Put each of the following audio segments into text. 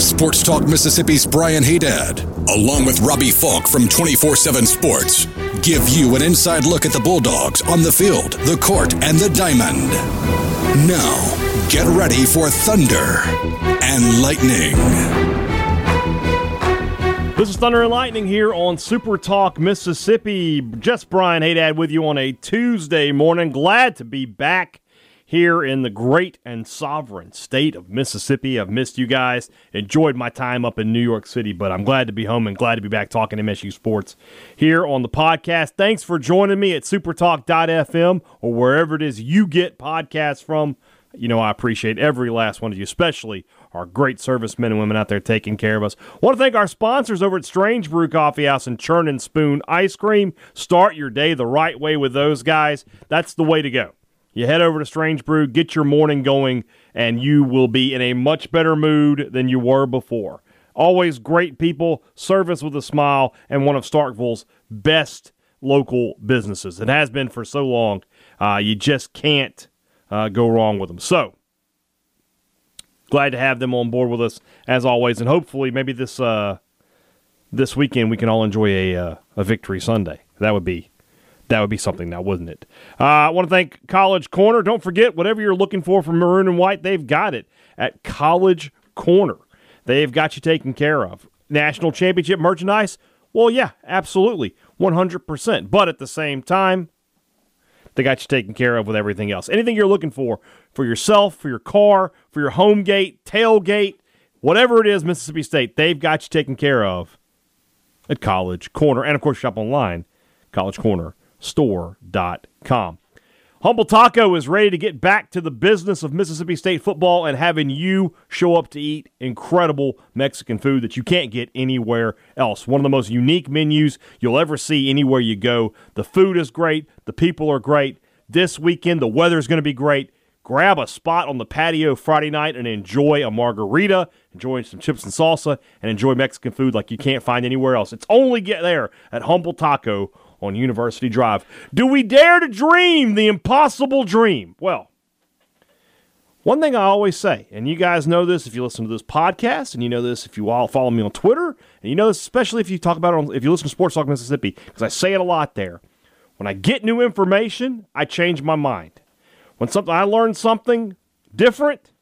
Sports Talk Mississippi's Brian Hadad, along with Robbie Faulk from 24 7 Sports, give you an inside look at the Bulldogs on the field, the court, and the diamond. Now, get ready for Thunder and Lightning. This is Thunder and Lightning here on Super Talk Mississippi. Just Brian Hadad with you on a Tuesday morning. Glad to be back here in the great and sovereign state of Mississippi. I've missed you guys. Enjoyed my time up in New York City, but I'm glad to be home and glad to be back talking MSU sports here on the podcast. Thanks for joining me at supertalk.fm or wherever it is you get podcasts from. You know, I appreciate every last one of you, especially our great servicemen and women out there taking care of us. Want to thank our sponsors over at Strange Brew Coffee House and Churn and Spoon Ice Cream. Start your day the right way with those guys. That's the way to go. You head over to Strange Brew, get your morning going, and you will be in a much better mood than you were before. Always great people, service with a smile, and one of Starkville's best local businesses. It has been for so long. Uh, you just can't uh, go wrong with them. So, glad to have them on board with us as always, and hopefully maybe this uh, this weekend we can all enjoy a uh, a victory Sunday. That would be that would be something now, wouldn't it? Uh, I want to thank College Corner. Don't forget whatever you're looking for from maroon and white, they've got it at College Corner. They've got you taken care of. National championship merchandise? Well, yeah, absolutely, 100%. But at the same time, they got you taken care of with everything else. Anything you're looking for for yourself, for your car, for your home gate, tailgate, whatever it is, Mississippi State, they've got you taken care of at College Corner. And of course, shop online, collegecornerstore.com. Humble Taco is ready to get back to the business of Mississippi State football and having you show up to eat incredible Mexican food that you can't get anywhere else. One of the most unique menus you'll ever see anywhere you go. The food is great, the people are great. This weekend, the weather is going to be great. Grab a spot on the patio Friday night and enjoy a margarita, enjoy some chips and salsa, and enjoy Mexican food like you can't find anywhere else. It's only get there at Humble Taco on University Drive. Do we dare to dream the impossible dream? Well, one thing I always say, and you guys know this if you listen to this podcast, and you know this if you all follow me on Twitter, and you know this especially if you talk about it on, if you listen to Sports Talk Mississippi, because I say it a lot there. When I get new information, I change my mind. When something I learn something different,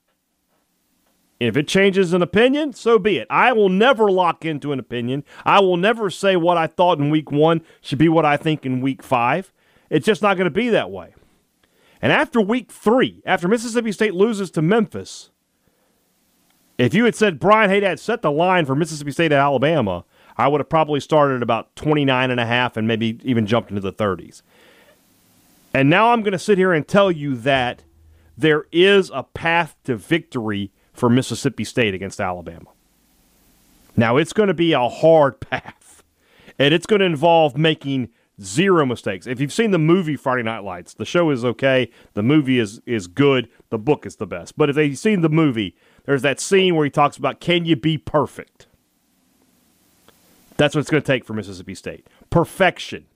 if it changes an opinion, so be it. I will never lock into an opinion. I will never say what I thought in week one should be what I think in week five. It's just not going to be that way. And after week three, after Mississippi State loses to Memphis, if you had said Brian Hadad set the line for Mississippi State at Alabama, I would have probably started at about 29 and a half and maybe even jumped into the 30s. And now I'm going to sit here and tell you that there is a path to victory for Mississippi State against Alabama. Now, it's going to be a hard path, and it's going to involve making zero mistakes. If you've seen the movie Friday Night Lights, the show is okay, the movie is, is good, the book is the best. But if they've seen the movie, there's that scene where he talks about can you be perfect? That's what it's going to take for Mississippi State. Perfection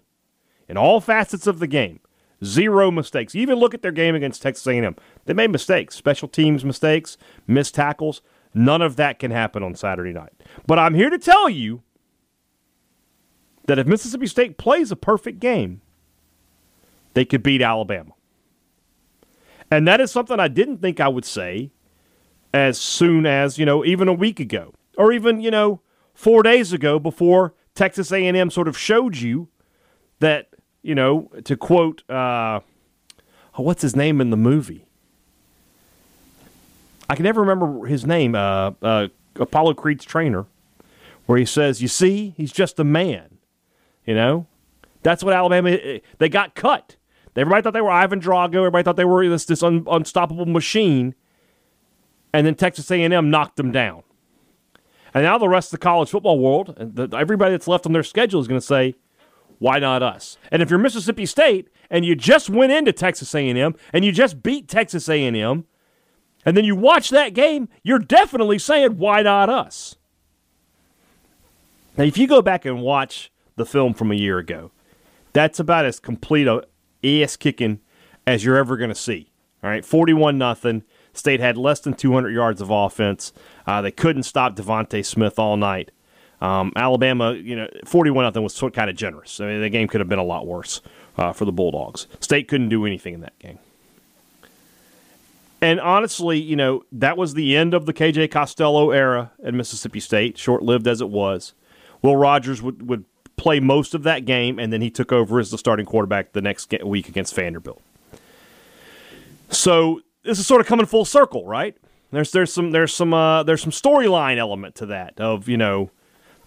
in all facets of the game. Zero mistakes. You even look at their game against Texas A&M. They made mistakes, special teams mistakes, missed tackles. None of that can happen on Saturday night. But I'm here to tell you that if Mississippi State plays a perfect game, they could beat Alabama. And that is something I didn't think I would say as soon as, you know, even a week ago or even, you know, 4 days ago before Texas A&M sort of showed you that you know, to quote, uh, what's his name in the movie? I can never remember his name. Uh, uh, Apollo Creed's trainer, where he says, "You see, he's just a man." You know, that's what Alabama. Eh, they got cut. Everybody thought they were Ivan Drago. Everybody thought they were this this un, unstoppable machine. And then Texas A&M knocked them down. And now the rest of the college football world, and the, everybody that's left on their schedule is going to say, why not us? And if you're Mississippi State and you just went into Texas A&M and you just beat Texas A&M, and then you watch that game, you're definitely saying why not us? Now, if you go back and watch the film from a year ago, that's about as complete a ass kicking as you're ever going to see. All right, 41 nothing. State had less than 200 yards of offense. Uh, they couldn't stop DeVonta Smith all night. Um, Alabama, you know, 41 nothing was kind of generous. I mean, the game could have been a lot worse uh, for the Bulldogs. State couldn't do anything in that game. And honestly, you know, that was the end of the KJ Costello era at Mississippi State, short lived as it was. Will Rogers would, would play most of that game, and then he took over as the starting quarterback the next week against Vanderbilt. So this is sort of coming full circle, right? There's there's some there's some uh, there's some storyline element to that of you know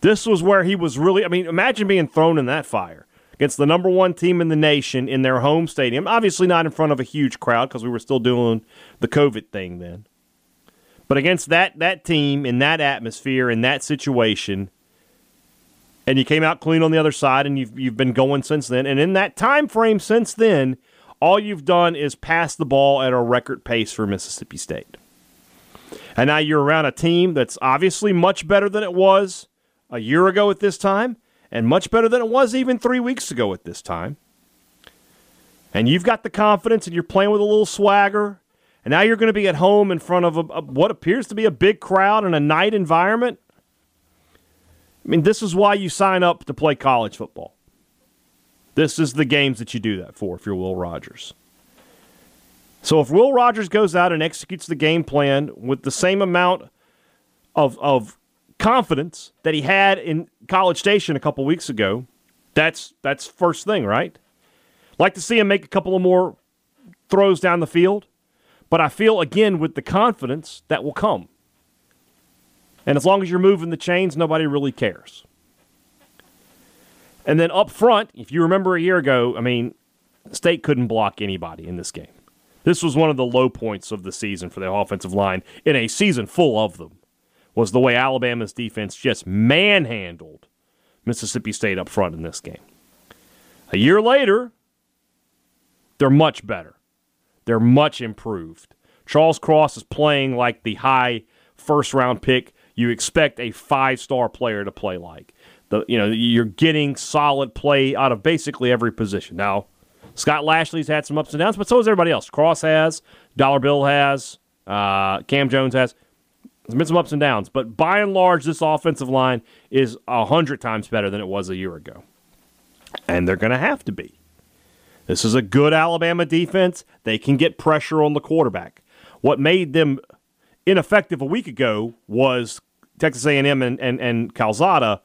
this was where he was really. I mean, imagine being thrown in that fire against the number one team in the nation in their home stadium. Obviously, not in front of a huge crowd because we were still doing the COVID thing then. But against that that team in that atmosphere in that situation, and you came out clean on the other side, and you've you've been going since then. And in that time frame since then, all you've done is pass the ball at a record pace for Mississippi State. And now you're around a team that's obviously much better than it was a year ago at this time, and much better than it was even three weeks ago at this time. And you've got the confidence, and you're playing with a little swagger. And now you're going to be at home in front of a, a, what appears to be a big crowd in a night environment. I mean, this is why you sign up to play college football. This is the games that you do that for if you're Will Rogers. So if Will Rogers goes out and executes the game plan with the same amount of, of confidence that he had in College Station a couple weeks ago, that's that's first thing, right? Like to see him make a couple of more throws down the field, but I feel again with the confidence that will come. And as long as you're moving the chains, nobody really cares. And then up front, if you remember a year ago, I mean, State couldn't block anybody in this game. This was one of the low points of the season for the offensive line in a season full of them was the way Alabama's defense just manhandled Mississippi State up front in this game. A year later, they're much better. They're much improved. Charles Cross is playing like the high first round pick you expect a five star player to play like. The you know you're getting solid play out of basically every position. Now, Scott Lashley's had some ups and downs, but so has everybody else. Cross has, Dollar Bill has, uh, Cam Jones has. There's been some ups and downs, but by and large, this offensive line is a hundred times better than it was a year ago, and they're going to have to be. This is a good Alabama defense. They can get pressure on the quarterback. What made them ineffective a week ago was Texas A&M and, and, and Calzada.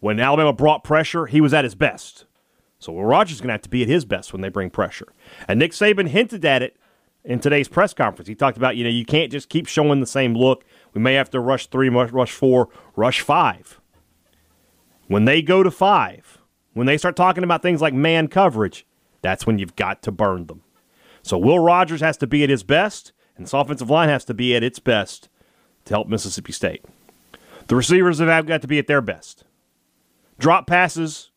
When Alabama brought pressure, he was at his best. So Will Rogers is going to have to be at his best when they bring pressure. And Nick Saban hinted at it in today's press conference. He talked about, you know, you can't just keep showing the same look. We may have to rush three, rush four, rush five. When they go to five, when they start talking about things like man coverage, that's when you've got to burn them. So Will Rogers has to be at his best, and this offensive line has to be at its best to help Mississippi State. The receivers have got to be at their best. Drop passes,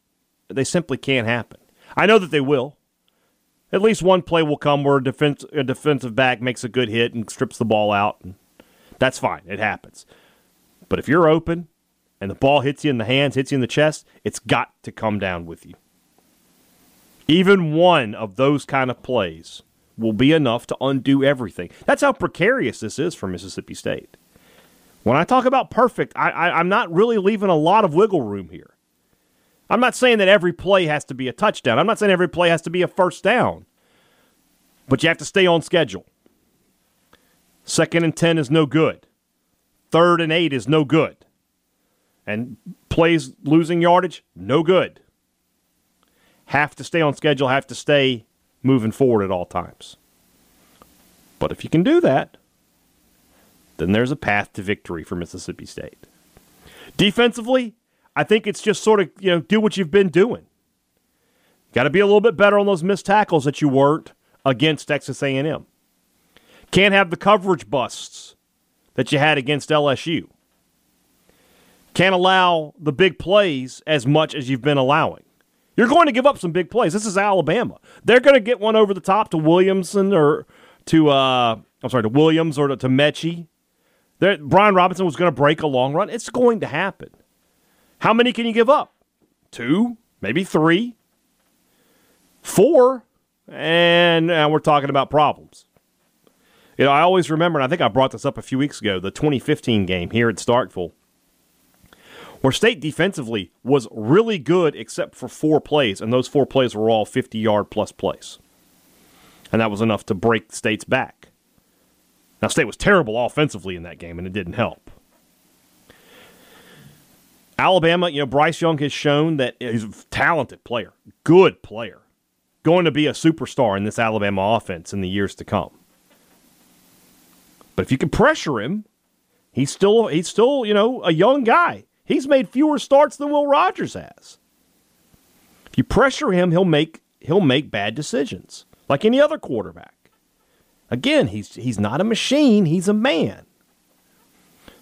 they simply can't happen. I know that they will. At least one play will come where a, defense, a defensive back makes a good hit and strips the ball out. And that's fine. It happens. But if you're open and the ball hits you in the hands, hits you in the chest, it's got to come down with you. Even one of those kind of plays will be enough to undo everything. That's how precarious this is for Mississippi State. When I talk about perfect, I, I'm not really leaving a lot of wiggle room here. I'm not saying that every play has to be a touchdown. I'm not saying every play has to be a first down. But you have to stay on schedule. Second and 10 is no good. Third and 8 is no good. And plays losing yardage, no good. Have to stay on schedule, have to stay moving forward at all times. But if you can do that, then there's a path to victory for Mississippi State. Defensively, I think it's just sort of, you know, do what you've been doing. Got to be a little bit better on those missed tackles that you weren't against Texas A&M. Can't have the coverage busts that you had against LSU. Can't allow the big plays as much as you've been allowing. You're going to give up some big plays. This is Alabama. They're going to get one over the top to Williamson or to uh, I'm sorry to Williams or to, to Metchie. There, Brian Robinson was going to break a long run. It's going to happen. How many can you give up? Two, maybe three, four, and, and we're talking about problems. You know, I always remember, and I think I brought this up a few weeks ago, the 2015 game here at Starkville, where State defensively was really good except for four plays, and those four plays were all 50 yard plus plays. And that was enough to break State's back. Now, State was terrible offensively in that game, and it didn't help. Alabama, you know, Bryce Young has shown that he's a talented player, good player, going to be a superstar in this Alabama offense in the years to come. But if you can pressure him, he's still he's still, you know, a young guy. He's made fewer starts than Will Rogers has. If you pressure him, he'll make he'll make bad decisions, like any other quarterback. Again, he's he's not a machine, he's a man.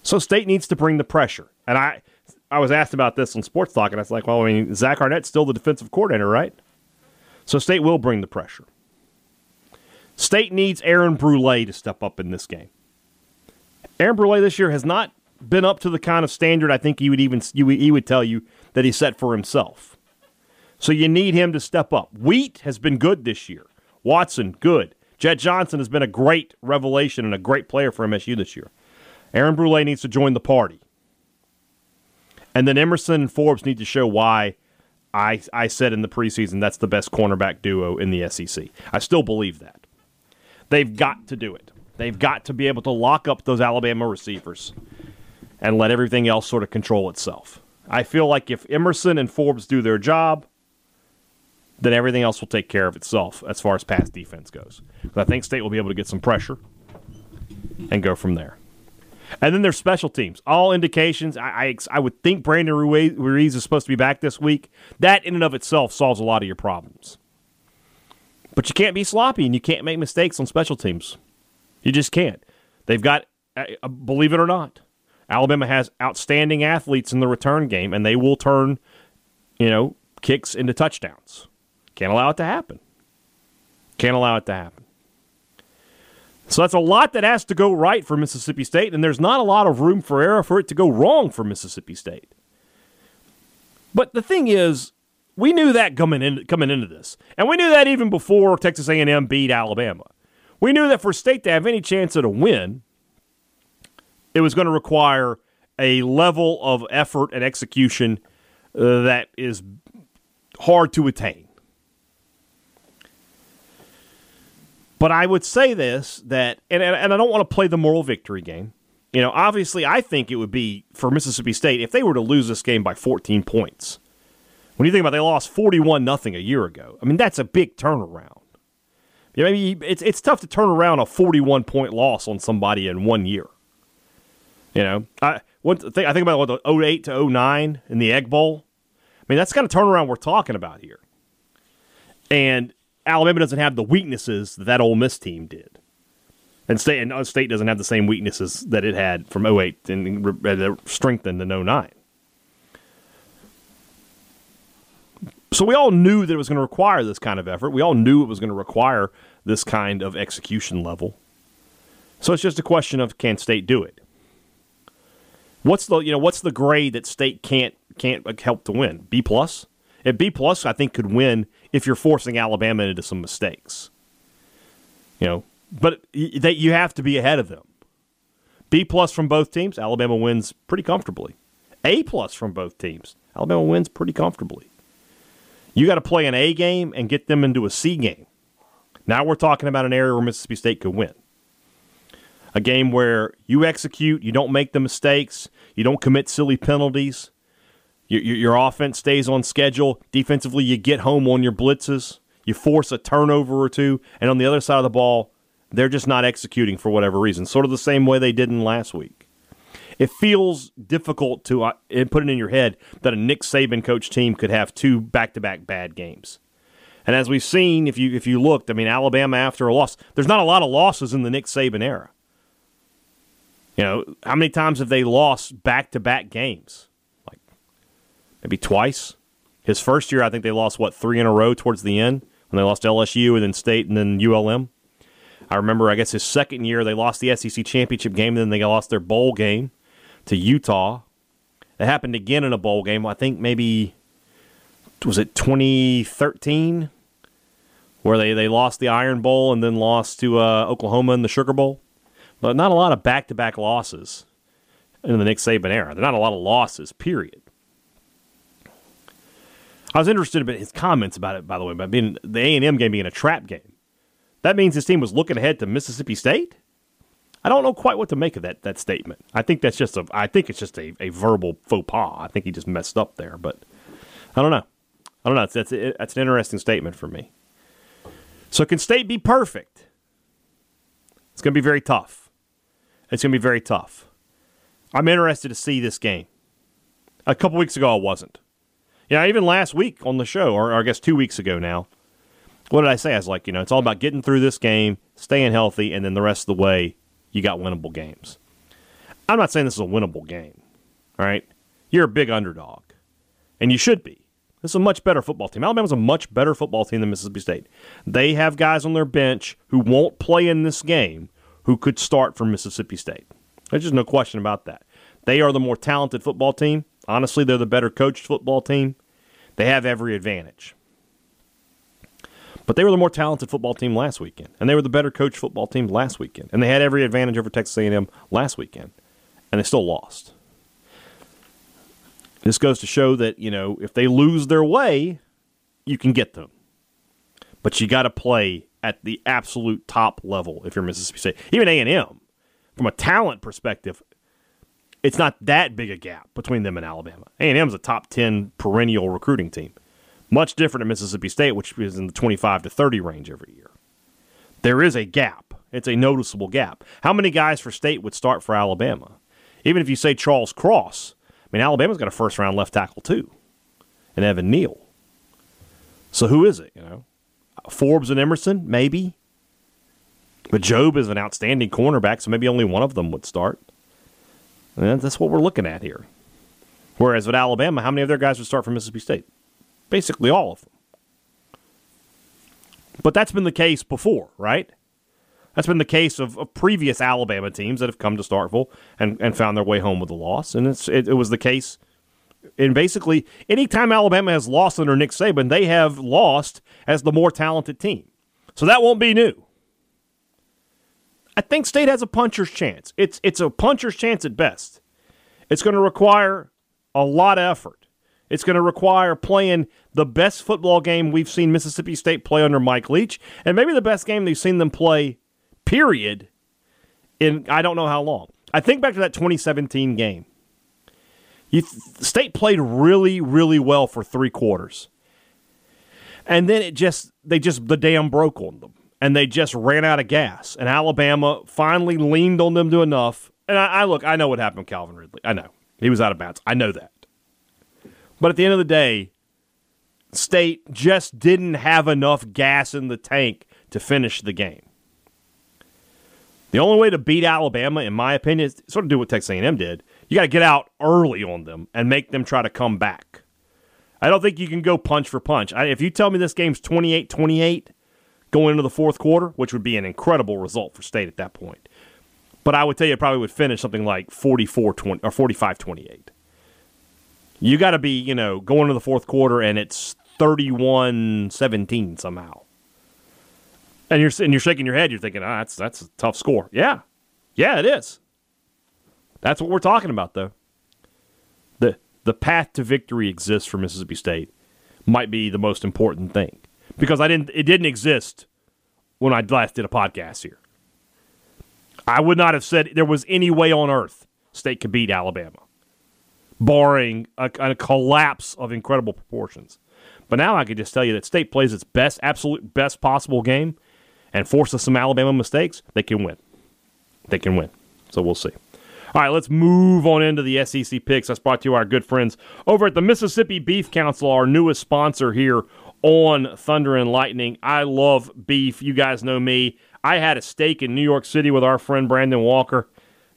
So state needs to bring the pressure. And I I was asked about this on Sports Talk, and I was like, well, I mean, Zach Arnett's still the defensive coordinator, right? So state will bring the pressure. State needs Aaron Brule to step up in this game. Aaron Brule this year has not been up to the kind of standard I think he would even he would tell you that he set for himself. So you need him to step up. Wheat has been good this year. Watson, good. Jett Johnson has been a great revelation and a great player for MSU this year. Aaron Brule needs to join the party. And then Emerson and Forbes need to show why I, I said in the preseason that's the best cornerback duo in the SEC. I still believe that. They've got to do it. They've got to be able to lock up those Alabama receivers and let everything else sort of control itself. I feel like if Emerson and Forbes do their job, then everything else will take care of itself as far as pass defense goes. But I think State will be able to get some pressure and go from there. And then there's special teams. All indications, I, I, I would think Brandon Ruiz is supposed to be back this week. That in and of itself solves a lot of your problems. But you can't be sloppy and you can't make mistakes on special teams. You just can't. They've got, uh, uh, believe it or not, Alabama has outstanding athletes in the return game, and they will turn, you know, kicks into touchdowns. Can't allow it to happen. Can't allow it to happen. So that's a lot that has to go right for Mississippi State, and there's not a lot of room for error for it to go wrong for Mississippi State. But the thing is, we knew that coming in, coming into this, and we knew that even before Texas A&M beat Alabama. We knew that for State to have any chance at a win, it was going to require a level of effort and execution uh, that is hard to attain. But I would say this that, and, and I don't want to play the moral victory game. You know, obviously, I think it would be for Mississippi State if they were to lose this game by 14 points. When you think about it, they lost 41 nothing a year ago. I mean, that's a big turnaround. Yeah, maybe it's it's tough to turn around a 41 point loss on somebody in one year. You know, I one thing I think about what the 08 to 09 in the Egg Bowl. I mean, that's kind of turnaround we're talking about here. And Alabama doesn't have the weaknesses that that Ole Miss team did. And State and uh, State doesn't have the same weaknesses that it had from 08 and uh, strengthened in 09. So we all knew that it was going to require this kind of effort. We all knew it was going to require this kind of execution level. So it's just a question of can State do it? What's the you know what's the grade that State can't can't help to win? B plus. At B plus, I think could win if you're forcing Alabama into some mistakes. You know, but that you have to be ahead of them. B plus from both teams, Alabama wins pretty comfortably. A plus from both teams, Alabama wins pretty comfortably. You got to play an A game and get them into a C game. Now we're talking about an area where Mississippi State could win. A game where you execute, you don't make the mistakes, you don't commit silly penalties, your, your, offense stays on schedule. Defensively, you get home on your blitzes, you force a turnover or two, and on the other side of the ball, they're just not executing for whatever reason. Sort of the same way they did in last week it feels difficult to uh, put it in your head that a Nick Saban coach team could have two back-to-back bad games. And as we've seen, if you if you looked, I mean, Alabama after a loss, there's not a lot of losses in the Nick Saban era. You know, how many times have they lost back-to-back games? Like maybe twice. His first year, I think they lost what three in a row towards the end when they lost LSU and then State and then ULM. I remember, I guess his second year they lost the SEC championship game, and then they lost their bowl game to Utah. It happened again in a bowl game. I think maybe was it 2013 where they, they lost the Iron Bowl and then lost to uh, Oklahoma in the Sugar Bowl. But not a lot of back to back losses in the Nick Saban era. They're not a lot of losses, period. I was interested in his comments about it, by the way, about being the A and M game being a trap game. That means his team was looking ahead to Mississippi State. I don't know quite what to make of that that statement. I think that's just a I think it's just a, a verbal faux pas. I think he just messed up there, but I don't know. I don't know. That's that's, that's an interesting statement for me. So can State be perfect? It's going to be very tough. It's going to be very tough. I'm interested to see this game. A couple weeks ago, I wasn't. Yeah, even last week on the show, or, or I guess two weeks ago now, what did I say? I was like, you know, it's all about getting through this game, staying healthy, and then the rest of the way, you got winnable games. I'm not saying this is a winnable game. All right? You're a big underdog, and you should be. This is a much better football team. Alabama's a much better football team than Mississippi State. They have guys on their bench who won't play in this game who could start for Mississippi State. There's just no question about that. They are the more talented football team. Honestly, they're the better coached football team. They have every advantage. But they were the more talented football team last weekend, and they were the better coached football team last weekend, and they had every advantage over Texas A&M last weekend, and they still lost. This goes to show that you know if they lose their way, you can get them, but you got to play at the absolute top level if you're Mississippi State. Even A&M, from a talent perspective, it's not that big a gap between them and Alabama. A&M is a top 10 perennial recruiting team. Much different at Mississippi State, which is in the 25 to 30 range every year. There is a gap. It's a noticeable gap. How many guys for State would start for Alabama? Even if you say Charles Cross, I mean, Alabama's got a first round left tackle too, and Evan Neal. So who is it? You know, Forbes and Emerson, maybe. But Jobe is an outstanding cornerback, so maybe only one of them would start. And that's what we're looking at here. Whereas with Alabama, how many of their guys would start for Mississippi State? Basically all of them. But that's been the case before, right? That's been the case of, of previous Alabama teams that have come to Starkville and, and found their way home with a loss. And it's, it, it was the case in basically anytime Alabama has lost under Nick Saban, they have lost as the more talented team. So that won't be new. I think State has a puncher's chance. It's it's a puncher's chance at best. It's going to require a lot of effort. It's going to require playing the best football game we've seen Mississippi State play under Mike Leach, and maybe the best game they've seen them play, period, in I don't know how long. I think back to that 2017 game. You, State played really, really well for three quarters, and then it just they just the dam broke on them and they just ran out of gas. And Alabama finally leaned on them to enough. And I, I, look, I know what happened with Calvin Ridley. I know he was out of bounds. I know that. But at the end of the day, State just didn't have enough gas in the tank to finish the game. The only way to beat Alabama, in my opinion, is sort of do what Texas A&M did. You got to get out early on them and make them try to come back. I don't think you can go punch for punch. I, if you tell me this game's 28 28, going into the fourth quarter, which would be an incredible result for State at that point. But I would tell you it probably would finish something like 44 20 or 45 28. You got to be, you know, going to the fourth quarter and it's 31 17 somehow. And you're, and you're shaking your head. You're thinking, ah, that's, that's a tough score. Yeah. Yeah, it is. That's what we're talking about, though. The, the path to victory exists for Mississippi State might be the most important thing because I didn't. It didn't exist when I last did a podcast here. I would not have said there was any way on earth State could beat Alabama, barring a, a collapse of incredible proportions. But now I can just tell you that State plays its best, absolute best possible game, and forces some Alabama mistakes. They can win. They can win. So we'll see. All right, let's move on into the SEC picks. That's brought to you our good friends over at the Mississippi Beef Council, our newest sponsor here on Thunder and Lightning. I love beef. You guys know me. I had a steak in New York City with our friend Brandon Walker.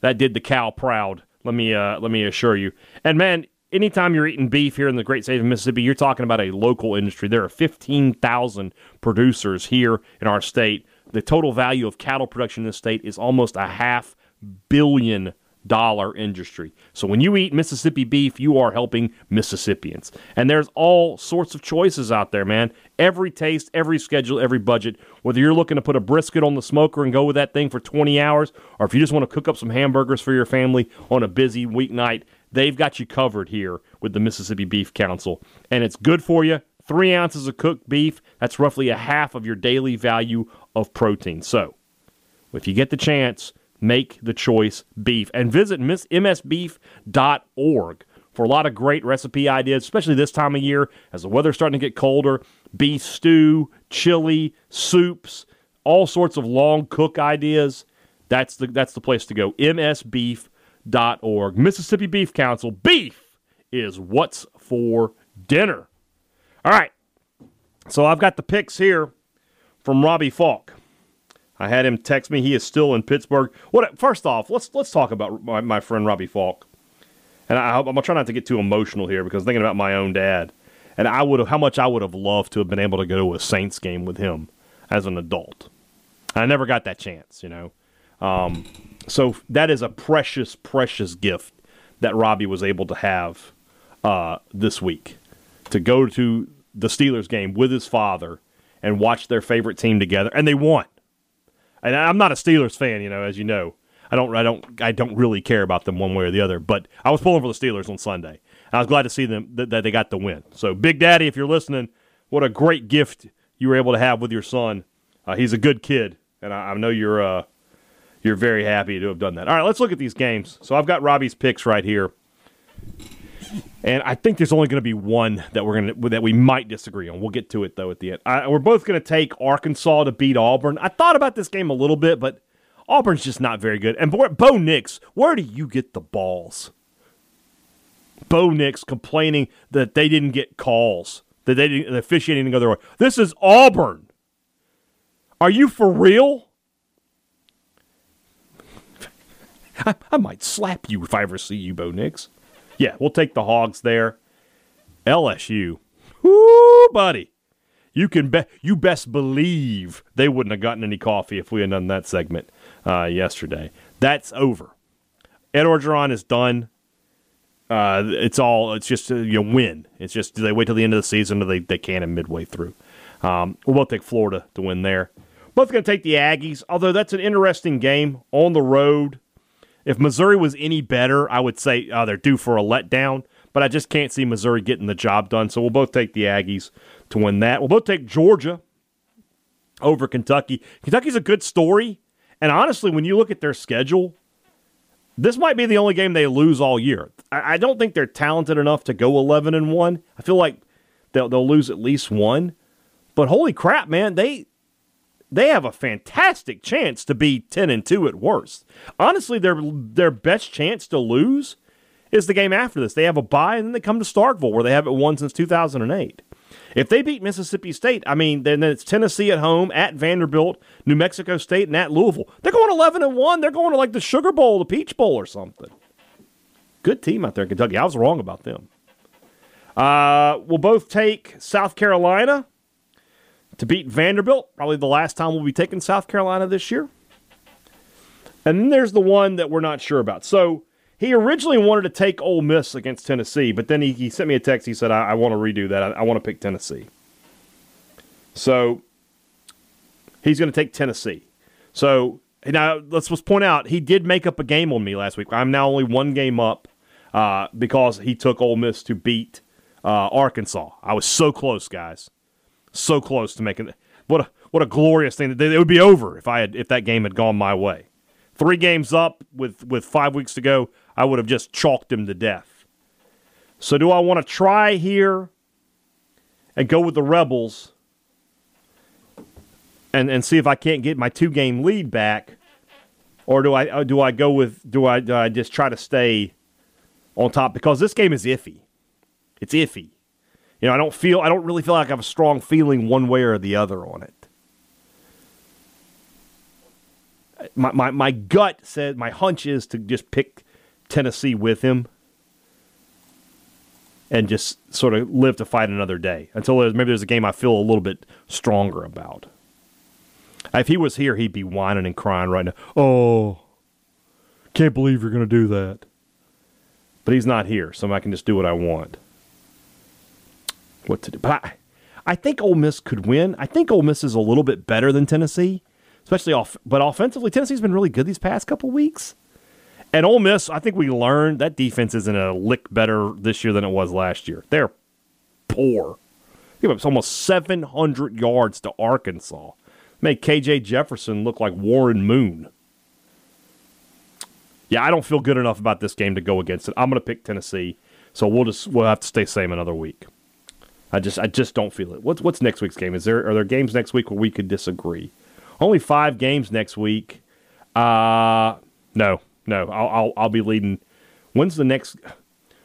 That did the cow proud. Let me uh, let me assure you. And man, anytime you're eating beef here in the great state of Mississippi, you're talking about a local industry. There are 15,000 producers here in our state. The total value of cattle production in this state is almost a half billion dollar industry. So when you eat Mississippi beef, you are helping Mississippians. And there's all sorts of choices out there, man. Every taste, every schedule, every budget. Whether you're looking to put a brisket on the smoker and go with that thing for 20 hours, or if you just want to cook up some hamburgers for your family on a busy weeknight, they've got you covered here with the Mississippi Beef Council. And it's good for you. Three ounces of cooked beef, that's roughly a half of your daily value of protein. So, if you get the chance, make the choice beef and visit msbeef.org for a lot of great recipe ideas, especially this time of year as the weather's starting to get colder. Beef stew, chili, soups, all sorts of long cook ideas. That's the that's the place to go. msbeef.org. Mississippi Beef Council. Beef is what's for dinner. All right. So I've got the picks here from Robbie Faulk. I had him text me. He is still in Pittsburgh. What? First off, let's let's talk about my, my friend Robbie Faulk. And I, am gonna try not to get too emotional here because thinking about my own dad, and I would have how much I would have loved to have been able to go to a Saints game with him as an adult. I never got that chance, you know. Um, so that is a precious, precious gift that Robbie was able to have uh, this week to go to the Steelers game with his father and watch their favorite team together, and they won and I'm not a Steelers fan, you know, as you know. I don't, I don't, I don't really care about them one way or the other. But I was pulling for the Steelers on Sunday. I was glad to see them that, they got the win. So, Big Daddy, if you're listening, what a great gift you were able to have with your son. Uh, he's a good kid, and I, I know you're, uh, you're very happy to have done that. All right, let's look at these games. So I've got Robbie's picks right here. And I think there's only going to be one that we're going to that we might disagree on. We'll get to it though at the end. I, we're both going to take Arkansas to beat Auburn. I thought about this game a little bit, but Auburn's just not very good. And Bo Nix, where do you get the balls? Bo Nix complaining that they didn't get calls, that they didn't the officiating didn't go their way. This is Auburn. Are you for real? I, I might slap you if I ever see you, Bo Nix. Yeah, we'll take the Hogs there. LSU. Whoo, buddy. You can bet you best believe they wouldn't have gotten any coffee if we had done that segment uh, yesterday. That's over. Ed Orgeron is done. Uh, it's all. It's just a, you know, win. It's just do they wait till the end of the season or they they can him midway through. Um, we'll both take Florida to win there. Both going to take the Aggies. Although that's an interesting game on the road. If Missouri was any better, I would say uh, they're due for a letdown, but I just can't see Missouri getting the job done. So we'll both take the Aggies to win that. We'll both take Georgia over Kentucky. Kentucky's a good story. And honestly, when you look at their schedule, this might be the only game they lose all year. I, don't think they're talented enough to go 11 and 1. I feel like they'll, they'll lose at least one. But holy crap, man, they they have a fantastic chance to be 10 and 2 at worst. Honestly, their their best chance to lose is the game after this. They have a bye and then they come to Starkville where they haven't won since 2008. If they beat Mississippi State, I mean, then it's Tennessee at home, at Vanderbilt, New Mexico State, and at Louisville. They're going 11 and 1. They're going to like the Sugar Bowl, the Peach Bowl or something. Good team out there in Kentucky. I was wrong about them. Uh, we'll both take South Carolina to beat Vanderbilt. Probably the last time we'll be taking South Carolina this year. And then there's the one that we're not sure about. So he originally wanted to take Ole Miss against Tennessee, but then he, he sent me a text. He said, I, I want to redo that. I, I want to pick Tennessee. So he's going to take Tennessee. So now let's, let's point out he did make up a game on me last week. I'm now only one game up uh, because he took Ole Miss to beat uh, Arkansas. I was so close, guys so close to making. What a what a glorious thing it would be over if I had if that game had gone my way. Three games up with with five weeks to go, I would have just chalked him to death. So do I want to try here and go with the Rebels and and see if I can't get my two game lead back, or do I uh, do I go with do I, do I just try to stay on top because this game is iffy. It's iffy. You know, I don't feel I don't really feel like I have a strong feeling one way or the other on it. My my my gut said my hunch is to just pick Tennessee with him. and just sort of live to fight another day until there's, maybe there's a game I feel a little bit stronger about. If he was here, he'd be whining and crying right now. Oh, can't believe you're going to do that. But he's not here, so I can just do what I want. What to do? But I, I think Ole Miss could win. I think Ole Miss is a little bit better than Tennessee, especially off. But offensively, Tennessee's been really good these past couple weeks. And Ole Miss, I think we learned that defense isn't a lick better this year than it was last year. They're poor. Give up almost 700 yards to Arkansas. Made KJ Jefferson look like Warren Moon. Yeah, I don't feel good enough about this game to go against it. I'm going to pick Tennessee, so we'll just we'll have to stay same another week. I just I just don't feel it. What's what's next week's game? Is there are there games next week where we could disagree? Only five games next week. Uh no, no. I'll I'll, I'll be leading. When's the next?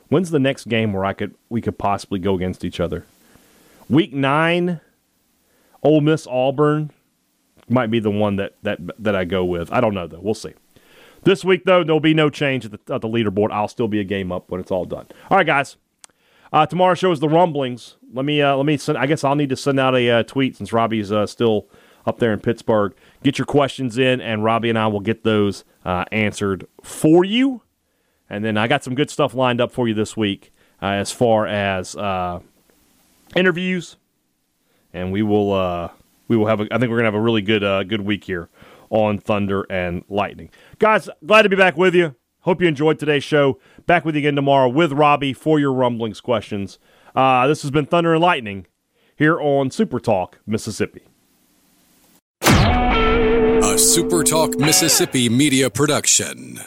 When's the next game where I could we could possibly go against each other? Week nine, Ole Miss Auburn might be the one that that that I go with. I don't know though. We'll see. This week though, there'll be no change at the, at the leaderboard. I'll still be a game up when it's all done. All right, guys. Uh, tomorrow's show is the rumblings. Let me uh, let me send. I guess I'll need to send out a uh, tweet since Robbie's uh, still up there in Pittsburgh. Get your questions in, and Robbie and I will get those uh, answered for you. And then I got some good stuff lined up for you this week uh, as far as interviews, and we will we will have. A, I think we're gonna have a really good good week here on Thunder and Lightning. Guys, glad to be back with you. Hope you enjoyed today's show. Back with you again tomorrow with Robbie for your rumblings questions. Uh, this has been Thunder and Lightning here on Super Talk, Mississippi. A Super Talk, Mississippi media production.